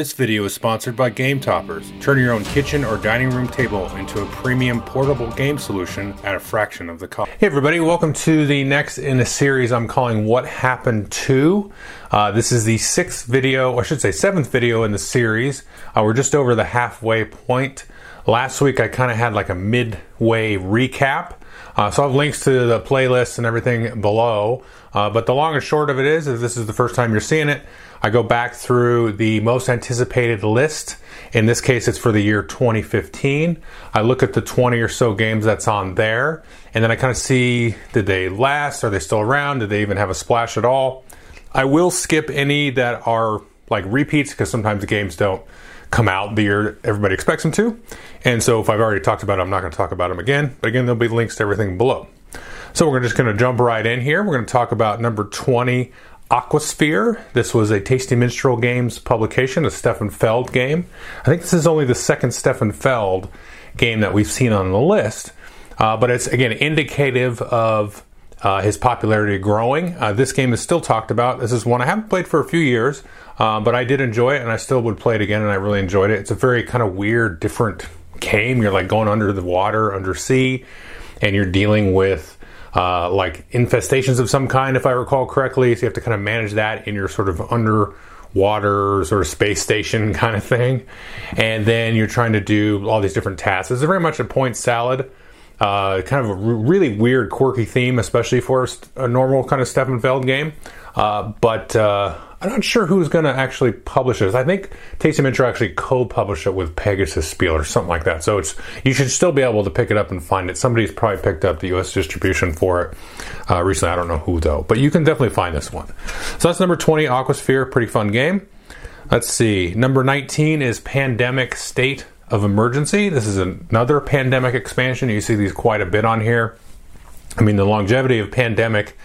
This video is sponsored by Game Toppers. Turn your own kitchen or dining room table into a premium portable game solution at a fraction of the cost. Hey everybody, welcome to the next in a series I'm calling What Happened To. Uh, this is the sixth video, I should say seventh video in the series. Uh, we're just over the halfway point. Last week I kind of had like a midway recap. Uh, so I have links to the playlists and everything below. Uh, but the long and short of it is, if this is the first time you're seeing it, I go back through the most anticipated list. In this case, it's for the year 2015. I look at the 20 or so games that's on there, and then I kind of see did they last? Are they still around? Did they even have a splash at all? I will skip any that are like repeats because sometimes the games don't come out the year everybody expects them to. And so if I've already talked about it, I'm not going to talk about them again. But again, there'll be links to everything below. So we're just going to jump right in here. We're going to talk about number 20 Aquasphere. This was a Tasty Minstrel Games publication, a Stefan Feld game. I think this is only the second Stefan Feld game that we've seen on the list, uh, but it's again indicative of uh, his popularity growing. Uh, this game is still talked about. This is one I haven't played for a few years, uh, but I did enjoy it, and I still would play it again, and I really enjoyed it. It's a very kind of weird, different game. You're like going under the water, under sea, and you're dealing with uh, like infestations of some kind, if I recall correctly. So you have to kind of manage that in your sort of underwater sort of space station kind of thing. And then you're trying to do all these different tasks. It's very much a point salad. Uh, kind of a really weird, quirky theme, especially for a, normal kind of Stefan Feld game. Uh, but uh, I'm not sure who's going to actually publish this. I think Tasty Minstrel actually co-published it with Pegasus Spiel or something like that. So it's you should still be able to pick it up and find it. Somebody's probably picked up the U.S. distribution for it uh, recently. I don't know who though, but you can definitely find this one. So that's number 20, Aquasphere. Pretty fun game. Let's see. Number 19 is Pandemic State of Emergency. This is another pandemic expansion. You see these quite a bit on here. I mean, the longevity of pandemic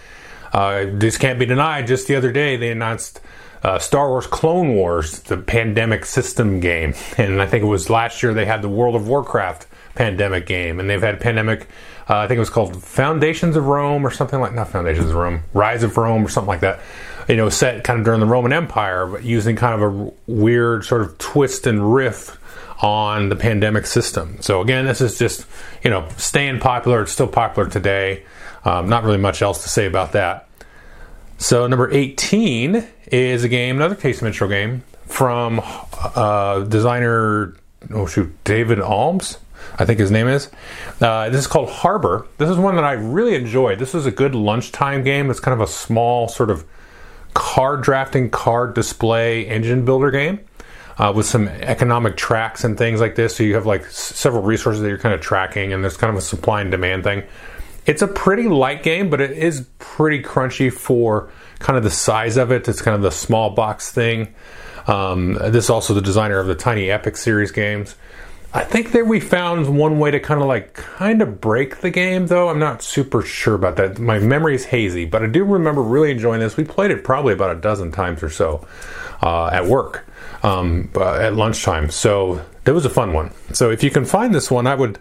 uh, this can't be denied. Just the other day, they announced uh, Star Wars Clone Wars, the pandemic system game. And I think it was last year they had the World of Warcraft pandemic game. And they've had pandemic, uh, I think it was called Foundations of Rome or something like, not Foundations of Rome, Rise of Rome or something like that. You know, set kind of during the Roman Empire, but using kind of a weird sort of twist and riff on the pandemic system. So again, this is just, you know, staying popular. It's still popular today. Um, not really much else to say about that. So number 18 is a game, another Tasty Minstrel game from uh, designer, oh shoot, David Almes. I think his name is. Uh, this is called Harbor. This is one that I really enjoyed. This is a good lunchtime game. It's kind of a small sort of card drafting, card display, engine builder game. Uh, with some economic tracks and things like this. So you have like s- several resources that you're kind of tracking, and there's kind of a supply and demand thing. It's a pretty light game, but it is pretty crunchy for kind of the size of it. It's kind of the small box thing. Um, this is also the designer of the Tiny Epic series games. I think that we found one way to kind of like kind of break the game, though. I'm not super sure about that. My memory is hazy, but I do remember really enjoying this. We played it probably about a dozen times or so uh, at work um, uh, at lunchtime. So that was a fun one. So if you can find this one, I would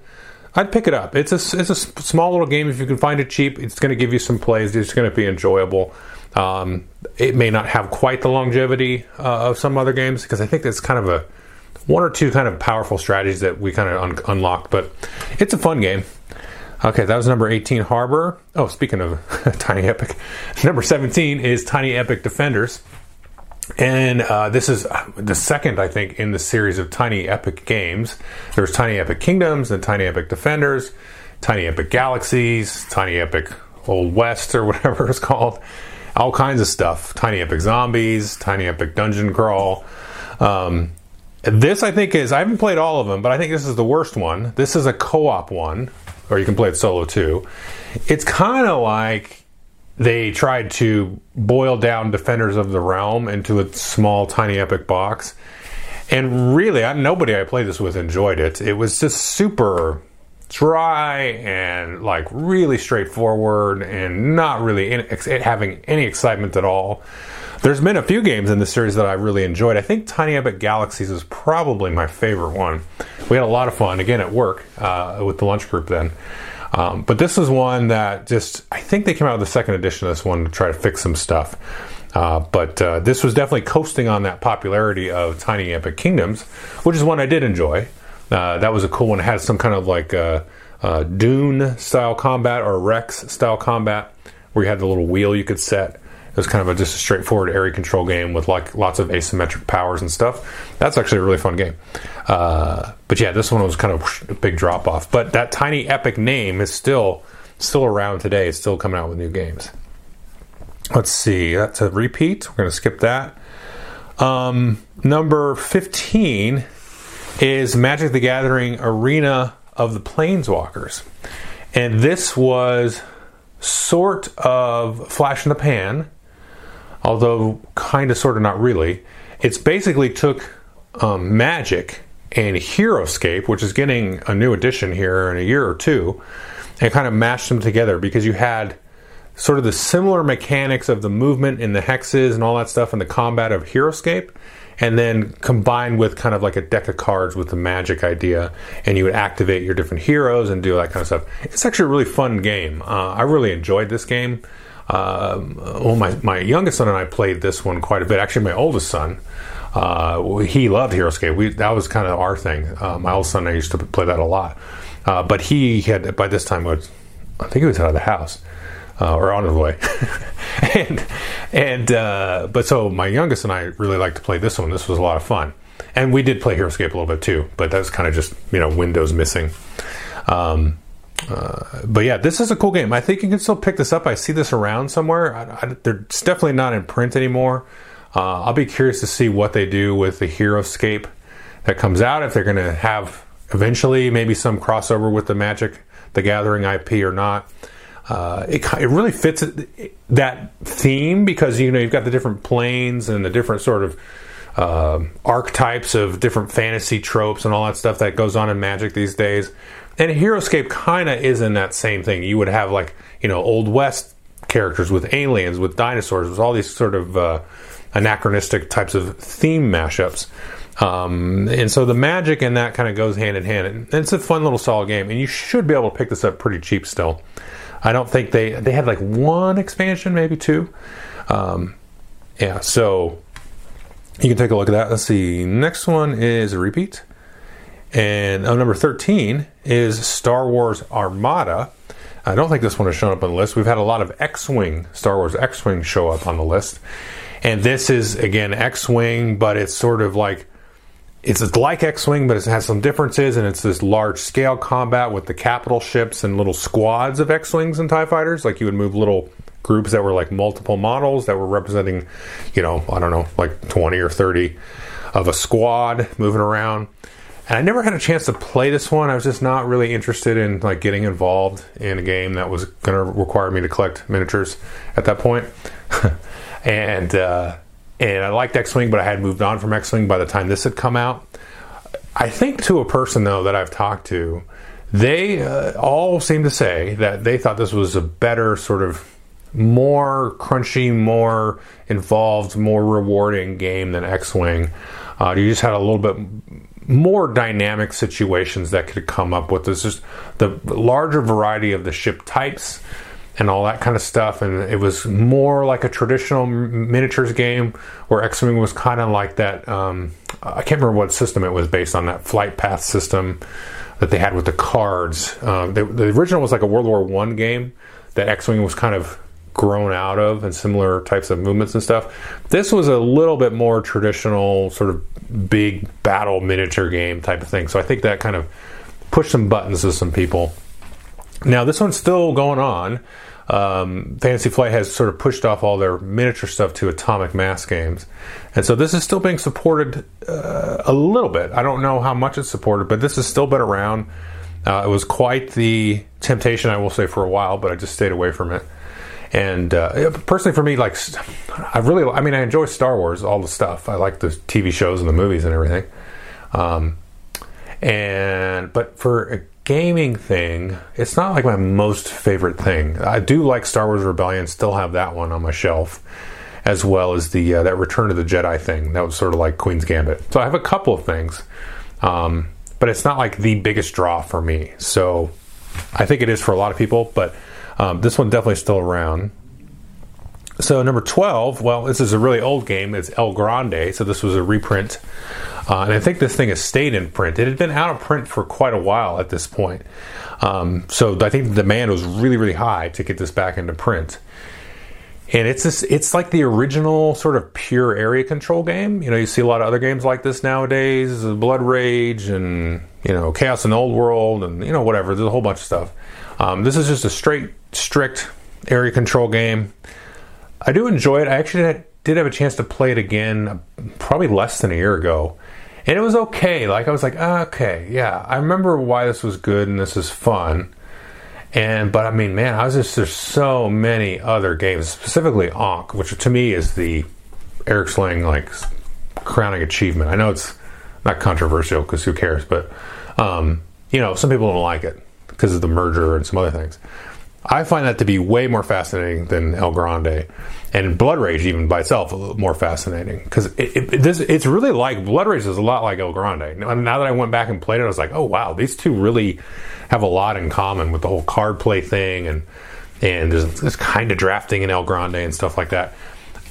I'd pick it up. It's a it's a small little game. If you can find it cheap, it's going to give you some plays. It's going to be enjoyable. Um, it may not have quite the longevity uh, of some other games because I think that's kind of a one or two kind of powerful strategies that we kind of un- unlocked. But it's a fun game. Okay, that was number 18, Harbor. Oh, speaking of Tiny Epic, number 17 is Tiny Epic Defenders. And uh, this is the second, I think, in the series of Tiny Epic games. There's Tiny Epic Kingdoms and Tiny Epic Defenders, Tiny Epic Galaxies, Tiny Epic Old West, or whatever it's called. All kinds of stuff. Tiny Epic Zombies, Tiny Epic Dungeon Crawl. Um, this, I think, is, I haven't played all of them, but I think this is the worst one. This is a co op one, or you can play it solo too. It's kind of like they tried to boil down Defenders of the Realm into a small, tiny, epic box. And really, I, nobody I played this with enjoyed it. It was just super dry and like really straightforward and not really in, ex, having any excitement at all. There's been a few games in the series that I really enjoyed. I think Tiny Epic Galaxies is probably my favorite one. We had a lot of fun again at work uh, with the lunch group then. Um, but this is one that just, I think they came out with the second edition of this one to try to fix some stuff. Uh, but uh, this was definitely coasting on that popularity of Tiny Epic Kingdoms, which is one I did enjoy. Uh, that was a cool one. It had some kind of like uh, uh, Dune style combat or Rex style combat, where you had the little wheel you could set. It was kind of a, just a straightforward area control game with like lots of asymmetric powers and stuff. That's actually a really fun game. Uh, but yeah, this one was kind of a big drop off. But that tiny epic name is still still around today. It's still coming out with new games. Let's see. That's a repeat. We're going to skip that. Um, number fifteen is Magic the Gathering Arena of the Planeswalkers, and this was sort of flash in the pan although kind of, sort of, not really. It's basically took um, Magic and Heroscape, which is getting a new edition here in a year or two, and kind of mashed them together because you had sort of the similar mechanics of the movement in the hexes and all that stuff in the combat of Heroscape, and then combined with kind of like a deck of cards with the magic idea, and you would activate your different heroes and do that kind of stuff. It's actually a really fun game. Uh, I really enjoyed this game. Um, well, my, my youngest son and I played this one quite a bit. Actually, my oldest son, uh, he loved Heroscape. We that was kind of our thing. Uh, my oldest son and I used to play that a lot. Uh, but he had by this time was, I think he was out of the house uh, or on his way. and and uh, but so my youngest and I really liked to play this one. This was a lot of fun, and we did play Heroscape a little bit too. But that's kind of just you know Windows missing. Um, but yeah, this is a cool game. I think you can still pick this up. I see this around somewhere. I, I, it's definitely not in print anymore. Uh, I'll be curious to see what they do with the Heroscape that comes out. If they're going to have eventually maybe some crossover with the Magic the Gathering IP or not. Uh, it, it really fits that theme because you know you've got the different planes and the different sort of uh, archetypes of different fantasy tropes and all that stuff that goes on in Magic these days. And Heroscape kind of is in that same thing. You would have like you know old west characters with aliens, with dinosaurs, with all these sort of uh, anachronistic types of theme mashups. Um, and so the magic in that kind of goes hand in hand. And it's a fun little solid game, and you should be able to pick this up pretty cheap still. I don't think they they had like one expansion, maybe two. Um, yeah, so you can take a look at that. Let's see. Next one is a repeat. And oh, number 13 is Star Wars Armada. I don't think this one has shown up on the list. We've had a lot of X Wing, Star Wars X Wing show up on the list. And this is, again, X Wing, but it's sort of like. It's like X Wing, but it has some differences, and it's this large scale combat with the capital ships and little squads of X Wings and TIE fighters. Like you would move little groups that were like multiple models that were representing, you know, I don't know, like 20 or 30 of a squad moving around. And I never had a chance to play this one. I was just not really interested in like getting involved in a game that was going to require me to collect miniatures at that point. and uh, and I liked X Wing, but I had moved on from X Wing by the time this had come out. I think to a person though that I've talked to, they uh, all seem to say that they thought this was a better sort of more crunchy, more involved, more rewarding game than X Wing. Uh, you just had a little bit more dynamic situations that could come up with this. Just the larger variety of the ship types and all that kind of stuff. And it was more like a traditional miniatures game where x-wing was kind of like that um, i can't remember what system it was based on that flight path system that they had with the cards. Uh, they, the original was like a world war one game that x-wing was kind of grown out of and similar types of movements and stuff. This was a little bit more traditional, sort of big battle miniature game type of thing. So I think that kind of pushed some buttons to some people. Now, this one's still going on. Um, Fantasy Flight has sort of pushed off all their miniature stuff to Atomic Mass games. And so this is still being supported uh, a little bit. I don't know how much it's supported, but this has still been around. Uh, it was quite the temptation, I will say, for a while, but I just stayed away from it. And uh, personally, for me, like I really, I mean, I enjoy Star Wars, all the stuff. I like the TV shows and the movies and everything. Um, and but for a gaming thing, it's not like my most favorite thing. I do like Star Wars Rebellion, still have that one on my shelf, as well as the uh, that Return of the Jedi thing. That was sort of like Queen's Gambit. So I have a couple of things, um, but it's not like the biggest draw for me. So I think it is for a lot of people, but um, this one definitely still around. So number 12, well, this is a really old game. It's El Grande. So this was a reprint. Uh, and I think this thing has stayed in print. It had been out of print for quite a while at this point. Um, so I think the demand was really, really high to get this back into print. And it's this, it's like the original sort of pure area control game. You know, you see a lot of other games like this nowadays, Blood Rage and you know Chaos in the Old World and you know whatever. There's a whole bunch of stuff. Um, this is just a straight, strict area control game. I do enjoy it. I actually did have a chance to play it again, uh, probably less than a year ago, and it was okay. Like I was like, ah, okay, yeah, I remember why this was good and this is fun. And but I mean, man, I was just there's so many other games, specifically Ankh, which to me is the Eric Lang's like crowning achievement. I know it's not controversial because who cares, but um, you know, some people don't like it because of the merger and some other things. I find that to be way more fascinating than El Grande, and Blood Rage even by itself a little more fascinating because it, it, this it's really like Blood Rage is a lot like El Grande. Now, now that I went back and played it, I was like, oh wow, these two really have a lot in common with the whole card play thing and and there's this kind of drafting in El Grande and stuff like that.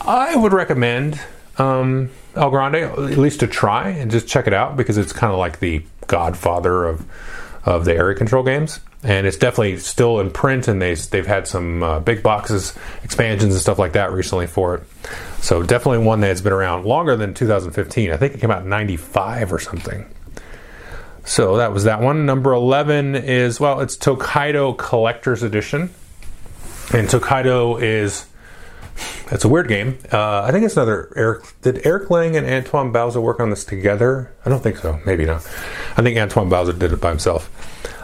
I would recommend um, El Grande at least to try and just check it out because it's kind of like the godfather of of the area control games, and it's definitely still in print. And they they've had some uh, big boxes expansions and stuff like that recently for it. So definitely one that's been around longer than 2015. I think it came out in '95 or something. So that was that one. Number 11 is, well, it's Tokaido Collector's Edition. And Tokaido is, it's a weird game. Uh, I think it's another Eric, did Eric Lang and Antoine Bauza work on this together? I don't think so. Maybe not. I think Antoine Bauza did it by himself.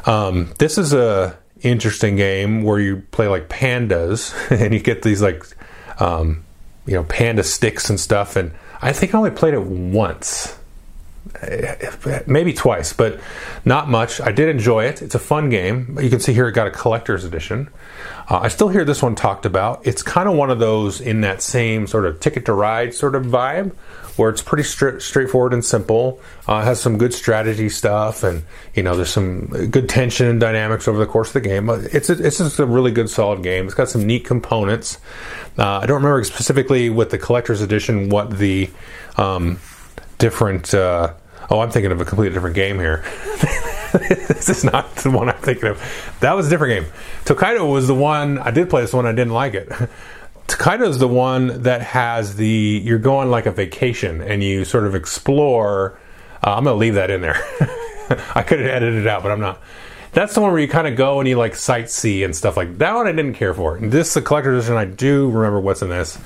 Um, this is a interesting game where you play like pandas and you get these like, um, you know, panda sticks and stuff. And I think I only played it once maybe twice, but not much. I did enjoy it. It's a fun game. You can see here it got a collector's edition. Uh, I still hear this one talked about. It's kind of one of those in that same sort of ticket to ride sort of vibe, where it's pretty straight, straightforward and simple. Uh, has some good strategy stuff, and you know there's some good tension and dynamics over the course of the game. It's a, it's just a really good, solid game. It's got some neat components. Uh, I don't remember specifically with the collector's edition what the um, different. Uh, oh, I'm thinking of a completely different game here. this is not the one I'm thinking of. That was a different game. Tokaido was the one I did play. This one I didn't like it. Tokaido is the one that has the you're going like a vacation and you sort of explore. Uh, I'm to leave that in there. I could have edited it out, but I'm not. That's the one where you kind of go and you like sightsee and stuff like that. One I didn't care for. This is the collector's edition. I do remember what's in this.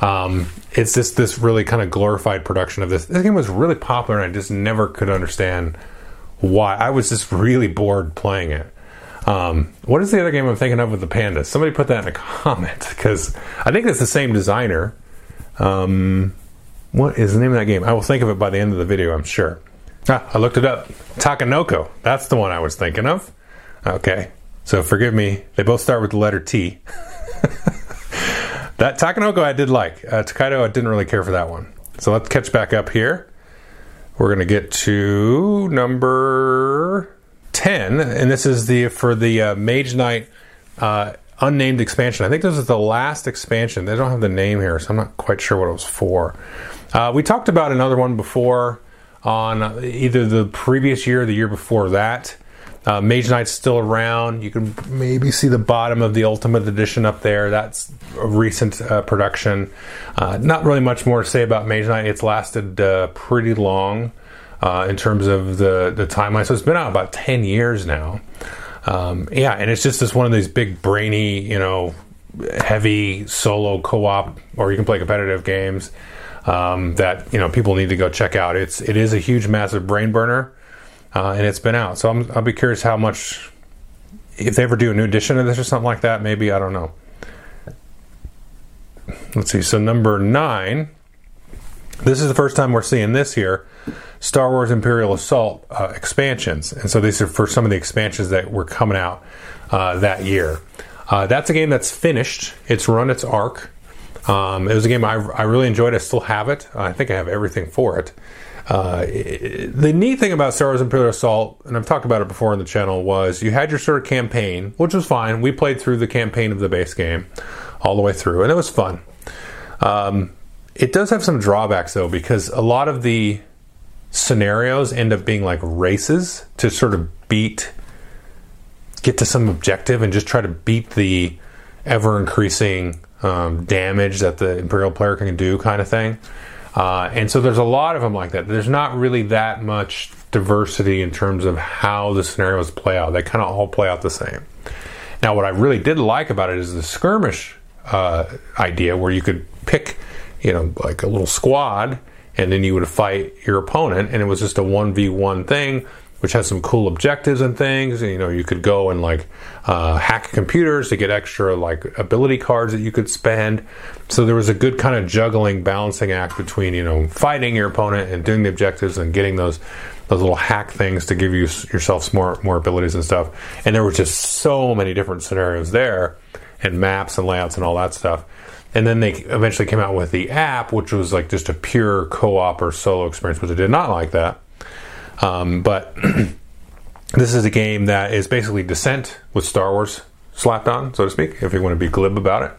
Um, it's just this really kind of glorified production of this. This game was really popular, and I just never could understand why. I was just really bored playing it. Um, what is the other game I'm thinking of with the pandas? Somebody put that in a comment because I think it's the same designer. Um, what is the name of that game? I will think of it by the end of the video, I'm sure. Ah, I looked it up. Takenoko. That's the one I was thinking of. Okay. So forgive me. They both start with the letter T. That Takenoko I did like. Uh, Tokaido I didn't really care for that one. So let's catch back up here. We're going to get to number 10, and this is the for the uh, Mage Knight uh, unnamed expansion. I think this is the last expansion. They don't have the name here, so I'm not quite sure what it was for. Uh, we talked about another one before on either the previous year or the year before that. Uh, Mage Knight's still around. You can maybe see the bottom of the Ultimate Edition up there. That's a recent uh, production. Uh, not really much more to say about Mage Knight. It's lasted uh, pretty long uh, in terms of the, the timeline. So it's been out about 10 years now. Um, yeah, and it's just this one of these big, brainy, you know, heavy solo co op, or you can play competitive games. Um, that you know people need to go check out. It's it is a huge, massive brain burner uh, and it's been out. So i will be curious how much, if they ever do a new edition of this or something like that, maybe, I don't know. Let's see, so number nine, this is the first time we're seeing this here Star Wars Imperial Assault uh, expansions. And so these are for some of the expansions that were coming out uh, that year. Uh, that's a game that's finished, it's run its arc. Um, it was a game I, I really enjoyed. I still have it. I think I have everything for it. Uh, the neat thing about Star Wars Imperial Assault, and I've talked about it before on the channel, was you had your sort of campaign, which was fine. We played through the campaign of the base game all the way through, and it was fun. Um, it does have some drawbacks though, because a lot of the scenarios end up being like races to sort of beat, get to some objective, and just try to beat the ever increasing um, damage that the Imperial player can do, kind of thing. Uh, and so there's a lot of them like that. There's not really that much diversity in terms of how the scenarios play out. They kind of all play out the same. Now, what I really did like about it is the skirmish uh, idea, where you could pick, you know, like a little squad, and then you would fight your opponent, and it was just a one v one thing which has some cool objectives and things. You know, you could go and like uh, hack computers to get extra like ability cards that you could spend. So there was a good kind of juggling, balancing act between you know fighting your opponent and doing the objectives and getting those those little hack things to give you yourself more more abilities and stuff. And there were just so many different scenarios there, and maps and layouts and all that stuff. And then they eventually came out with the app, which was like just a pure co-op or solo experience, which I did not like that um, but this is a game that is basically Descent with Star Wars slapped on, so to speak, if you want to be glib about it.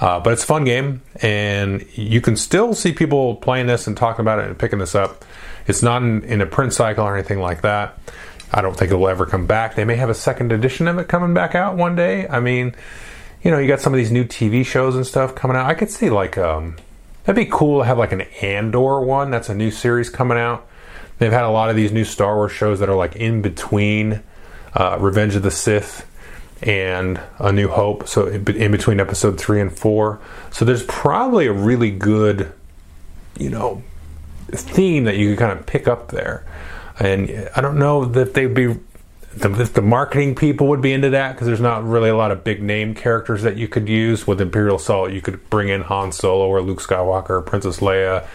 Uh, but it's a fun game, and you can still see people playing this and talking about it and picking this up. It's not in, in a print cycle or anything like that. I don't think it will ever come back. They may have a second edition of it coming back out one day. I mean, you know, you got some of these new TV shows and stuff coming out. I could see like um, that'd be cool to have like an Andor one. That's a new series coming out They've had a lot of these new Star Wars shows that are like in between uh, Revenge of the Sith and A New Hope, so in, between episode three and four. So there's probably a really good, you know, theme that you can kind of pick up there. And I don't know that they'd be if the marketing people would be into that because there's not really a lot of big name characters that you could use with Imperial Assault. You could bring in Han Solo or Luke Skywalker, Princess Leia,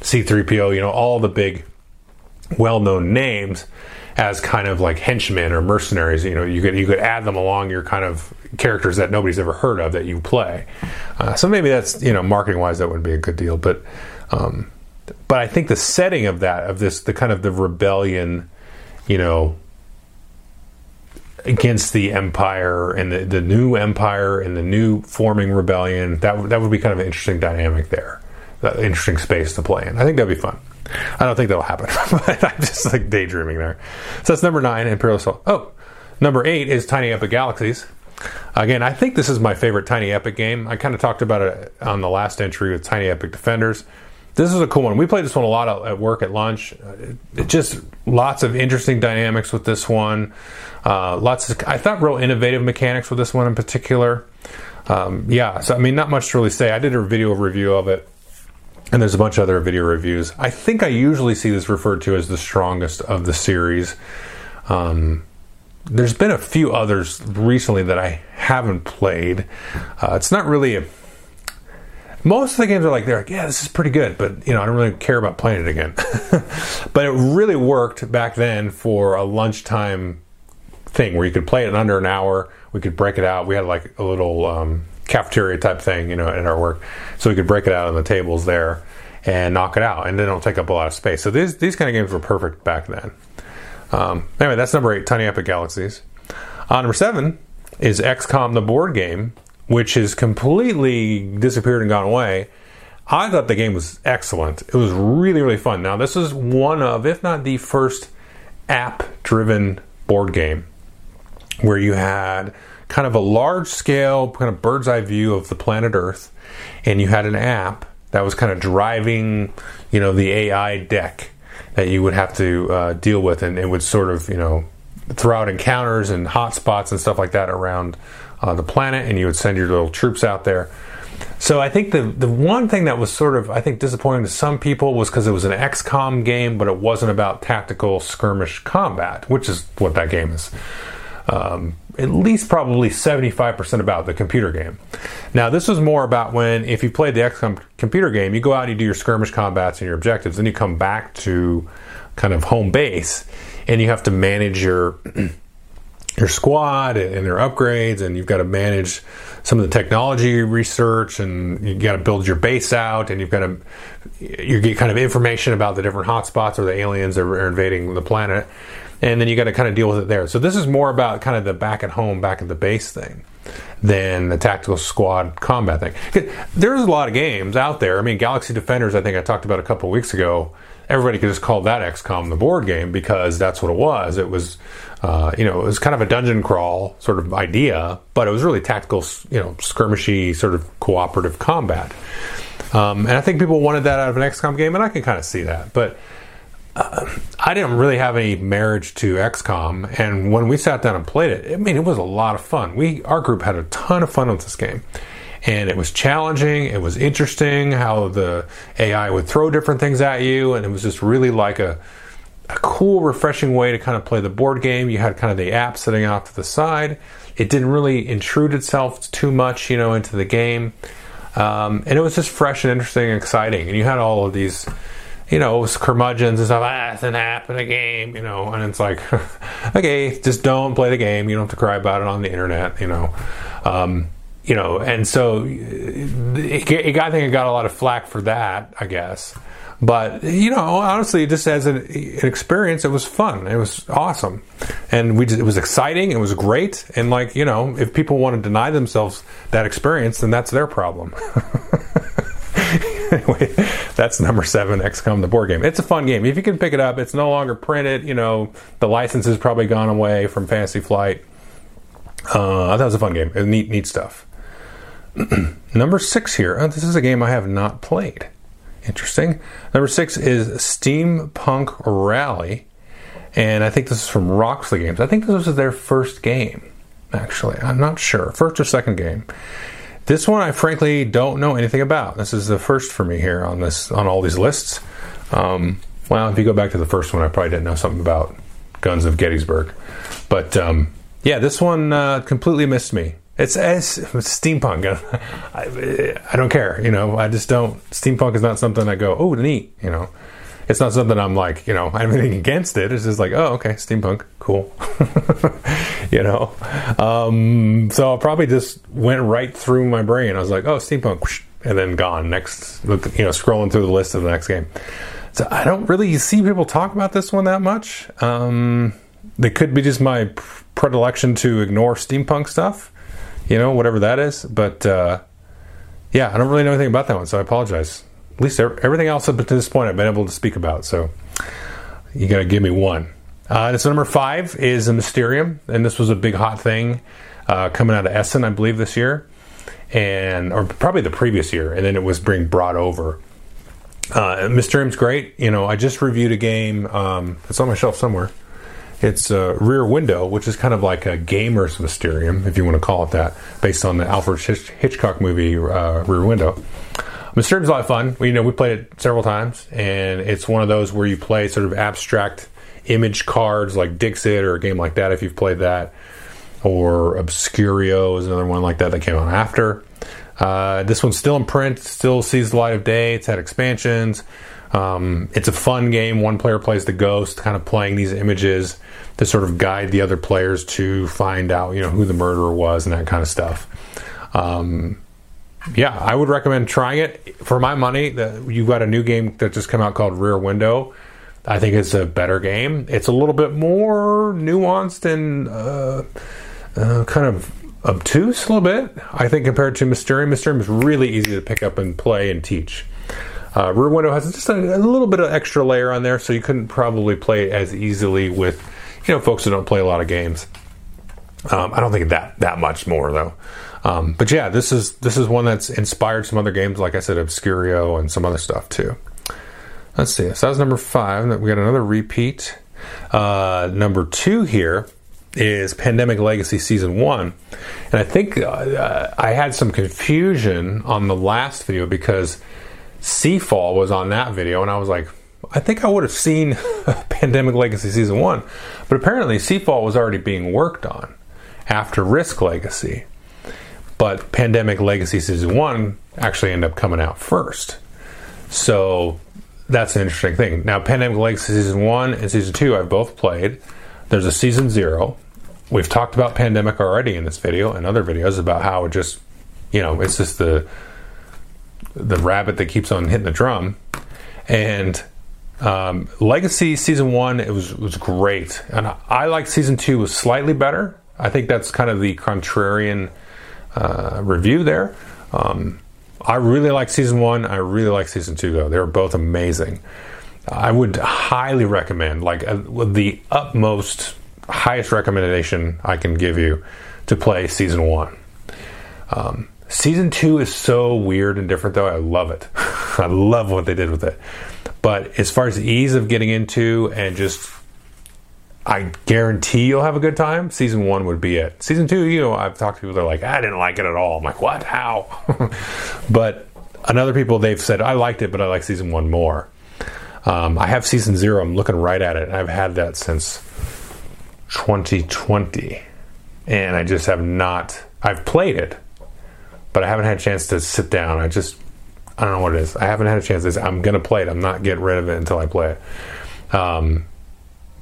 C3PO, you know, all the big well-known names as kind of like henchmen or mercenaries. You know, you could you could add them along your kind of characters that nobody's ever heard of that you play. Uh, so maybe that's you know marketing wise that wouldn't be a good deal, but um, but I think the setting of that of this the kind of the rebellion, you know. Against the empire and the, the new empire and the new forming rebellion, that that would be kind of an interesting dynamic there, that interesting space to play in. I think that'd be fun. I don't think that'll happen, but I'm just like daydreaming there. So that's number nine, Imperial Assault. Oh, number eight is Tiny Epic Galaxies. Again, I think this is my favorite Tiny Epic game. I kind of talked about it on the last entry with Tiny Epic Defenders. This is a cool one. We played this one a lot at work at lunch. It just lots of interesting dynamics with this one. Uh, lots of, I thought, real innovative mechanics with this one in particular. Um, yeah, so I mean, not much to really say. I did a video review of it and there's a bunch of other video reviews. I think I usually see this referred to as the strongest of the series. Um, there's been a few others recently that I haven't played. Uh, it's not really a. Most of the games are like they're like, yeah, this is pretty good, but you know, I don't really care about playing it again. but it really worked back then for a lunchtime thing where you could play it in under an hour. We could break it out. We had like a little um, cafeteria type thing, you know, in our work. So we could break it out on the tables there and knock it out, and they don't take up a lot of space. So these these kind of games were perfect back then. Um, anyway, that's number eight, Tiny Epic Galaxies. Uh, number seven is XCOM, the board game, which has completely disappeared and gone away. I thought the game was excellent. It was really, really fun. Now, this is one of, if not the first, app driven board game where you had kind of a large scale, kind of bird's eye view of the planet Earth, and you had an app that was kind of driving, you know, the AI deck that you would have to uh, deal with, and it would sort of, you know, throw out encounters and hotspots and stuff like that around uh, the planet, and you would send your little troops out there. So I think the the one thing that was sort of I think disappointing to some people was because it was an XCOM game, but it wasn't about tactical skirmish combat, which is what that game is. Um, at least probably 75% about the computer game. Now, this was more about when, if you played the XCOM computer game, you go out and you do your skirmish combats and your objectives, then you come back to kind of home base and you have to manage your. your squad and their upgrades, and you've got to manage some of the technology research, and you've got to build your base out, and you've got to you get kind of information about the different hotspots or the aliens that are invading the planet and then you got to kind of deal with it there. So this is more about kind of the back at home, back at the base thing. than the tactical squad combat thing. There's a lot of games out there. I mean, Galaxy Defenders, I think I talked about a couple weeks ago. Everybody could just call that XCOM the board game because that's what it was. It was, uh, you know, it was kind of a dungeon crawl sort of idea, but it was really tactical, you know, skirmishy sort of cooperative combat. Um, and I think people wanted that out of an XCOM game, and I can kind of see that. But uh, I didn't really have any marriage to XCOM, and when we sat down and played it, I mean, it was a lot of fun. We, our group, had a ton of fun with this game, and it was challenging. It was interesting how the AI would throw different things at you, and it was just really like a a cool, refreshing way to kind of play the board game. You had kind of the app sitting off to the side. It didn't really intrude itself too much, you know, into the game, um, and it was just fresh and interesting and exciting. And you had all of these you know, curmudgeons and stuff. Ah, it's an app and a game, you know, and it's like, okay, just don't play the game. You don't have to cry about it on the internet, you know. Um, you know, and so it, it, I think it got a lot of flack for that, I guess. But you know, honestly, just as an, an experience, it was fun. It was awesome, and we just, it was exciting. It was great, and like you know, if people want to deny themselves that experience, then that's their problem. anyway, that's number seven, XCOM, the board game. It's a fun game. If you can pick it up, it's no longer printed. You know, the license has probably gone away from Fantasy Flight. Uh, I thought it was a fun game. Neat, neat stuff. number six here. Oh, this is a game I have not played. Interesting. Number six is Steampunk Rally. And I think this is from Roxley Games. I think this was their first game, actually. I'm not sure. First or second game. This one I frankly don't know anything about. This is the first for me here on this on all these lists. Um, well, if you go back to the first one, I probably didn't know something about Guns of Gettysburg. But um, yeah, this one uh, completely missed me. It's, it's, steampunk. I, I, don't care. You know, I just don't. Steampunk is not something I go, oh, neat. You know, it's not something I'm like, you know, I have anything against it. It's just like, oh, okay, steampunk, cool. you know, um, so I probably just went right through my brain. I was like, oh, steampunk, and then gone. Next, you know, scrolling through the list of the next game. So I don't really see people talk about this one that much. Um, it could be just my predilection to ignore steampunk stuff, you know, whatever that is. But uh, yeah, I don't really know anything about that one, so I apologize at least everything else up to this point I've been able to speak about. So you got to give me one. Uh, so number five is a Mysterium, and this was a big hot thing uh, coming out of Essen, I believe, this year, and or probably the previous year, and then it was being brought over. Uh, Mysterium's great. You know, I just reviewed a game. Um, it's on my shelf somewhere. It's uh, Rear Window, which is kind of like a gamer's Mysterium, if you want to call it that, based on the Alfred Hitchcock movie uh, Rear Window. Mysterium's a lot of fun. We, you know, we played it several times, and it's one of those where you play sort of abstract image cards like Dixit or a game like that if you've played that. Or Obscurio is another one like that that came out after. Uh, this one's still in print, still sees the light of day. It's had expansions. Um, it's a fun game. One player plays the ghost, kind of playing these images to sort of guide the other players to find out, you know, who the murderer was and that kind of stuff. Um, yeah, I would recommend trying it. For my money, the, you've got a new game that just came out called Rear Window. I think it's a better game. It's a little bit more nuanced and uh, uh, kind of obtuse a little bit. I think compared to Mysterium, Mysterium is really easy to pick up and play and teach. Uh, Rear Window has just a, a, little bit of extra layer on there, so you couldn't probably play it as easily with you know folks who don't play a lot of games. Um, I don't think that that much more though. Um, but yeah, this is this is one that's inspired some other games, like I said, Obscurio and some other stuff too. Let's see. So that was number five. We got another repeat. Uh, number two here is Pandemic Legacy Season 1. And I think uh, I had some confusion on the last video because Seafall was on that video, and I was like, I think I would have seen Pandemic Legacy Season 1. But apparently, Seafall was already being worked on after Risk Legacy. But Pandemic Legacy Season 1 actually ended up coming out first. So that's an interesting thing. Now, Pandemic Legacy Season 1 and Season 2 I've both played. There's a Season 0. We've talked about Pandemic already in this video and other videos about how it just, you know, it's just the the rabbit that keeps on hitting the drum. And um, Legacy Season 1, it was, was great. And I, I like Season 2 was slightly better. I think that's kind of the contrarian – uh, review there. Um, I really like season one. I really like season two, though. They're both amazing. I would highly recommend, like uh, the utmost, highest recommendation I can give you to play season one. Um, season two is so weird and different, though. I love it. I love what they did with it. But as far as the ease of getting into and just I guarantee you'll have a good time. Season one would be it. Season two, you know, I've talked to people that are like, I didn't like it at all. I'm like, what? How? but another people, they've said, I liked it, but I like season one more. Um, I have season zero. I'm looking right at it. I've had that since 2020. And I just have not, I've played it, but I haven't had a chance to sit down. I just, I don't know what it is. I haven't had a chance. I'm going to play it. I'm not getting rid of it until I play it. Um,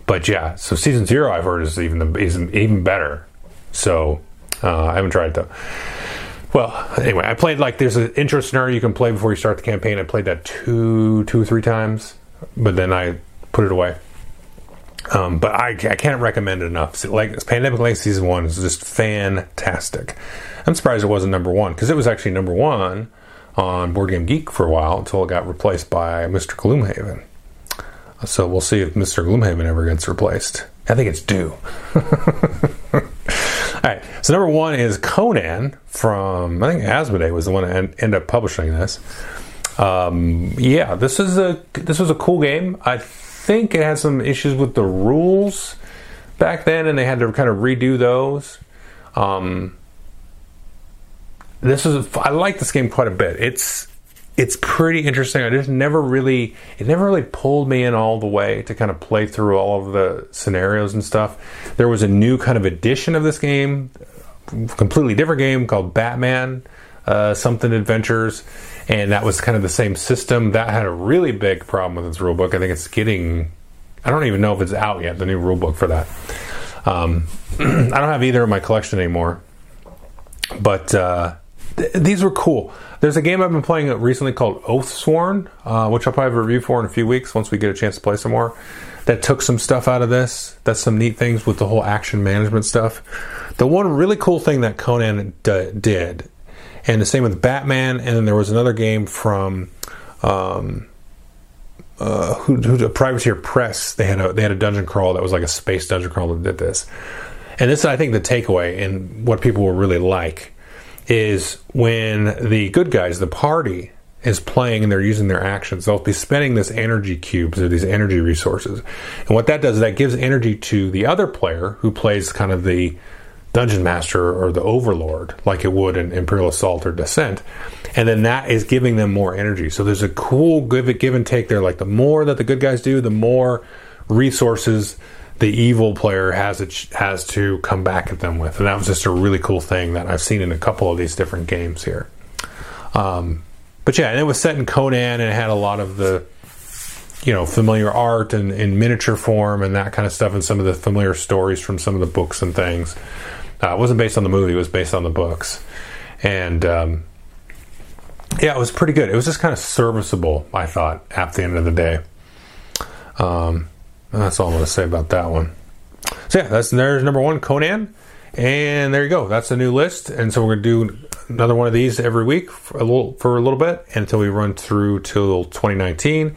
but yeah, so season zero I've heard is even is even better. So uh, I haven't tried it though. Well, anyway, I played like there's an intro scenario you can play before you start the campaign. I played that two, two or three times, but then I put it away. Um, but I, I can't recommend it enough. Like Pandemic Legacy season one is just fantastic. I'm surprised it wasn't number one because it was actually number one on Board Game Geek for a while until it got replaced by Mr. Gloomhaven. So we'll see if Mr. Gloomhaven ever gets replaced. I think it's due. All right. So number one is Conan from I think Asmodee was the one that ended up publishing this. Um, yeah, this is a this was a cool game. I think it had some issues with the rules back then, and they had to kind of redo those. Um, this is I like this game quite a bit. It's it's pretty interesting. I just never really, it never really pulled me in all the way to kind of play through all of the scenarios and stuff. There was a new kind of edition of this game, completely different game called Batman uh, something Adventures, and that was kind of the same system. That had a really big problem with its rulebook. I think it's getting, I don't even know if it's out yet, the new rulebook for that. Um, I don't have either in my collection anymore, but uh, th- these were cool. There's a game I've been playing recently called Oathsworn, uh, which I'll probably have a review for in a few weeks once we get a chance to play some more. That took some stuff out of this. That's some neat things with the whole action management stuff. The one really cool thing that Conan d- did, and the same with Batman, and then there was another game from. Um, uh, who, who, Privateer Press. They had a they had a dungeon crawl that was like a space dungeon crawl that did this, and this is I think the takeaway and what people will really like is when the good guys, the party, is playing and they're using their actions, they'll be spending this energy cubes or these energy resources. And what that does is that gives energy to the other player who plays kind of the dungeon master or the overlord, like it would in Imperial Assault or Descent. And then that is giving them more energy. So there's a cool give, give and take there. Like the more that the good guys do, the more resources the evil player has it has to come back at them with, and that was just a really cool thing that I've seen in a couple of these different games here. Um, but yeah, and it was set in Conan, and it had a lot of the you know familiar art and in miniature form and that kind of stuff, and some of the familiar stories from some of the books and things. Uh, it wasn't based on the movie; it was based on the books, and um, yeah, it was pretty good. It was just kind of serviceable, I thought, at the end of the day. Um, that's all I'm going to say about that one. So yeah, that's there's number one, Conan, and there you go. That's the new list, and so we're going to do another one of these every week for a little for a little bit until we run through till 2019,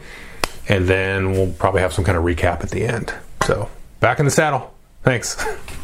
and then we'll probably have some kind of recap at the end. So back in the saddle. Thanks.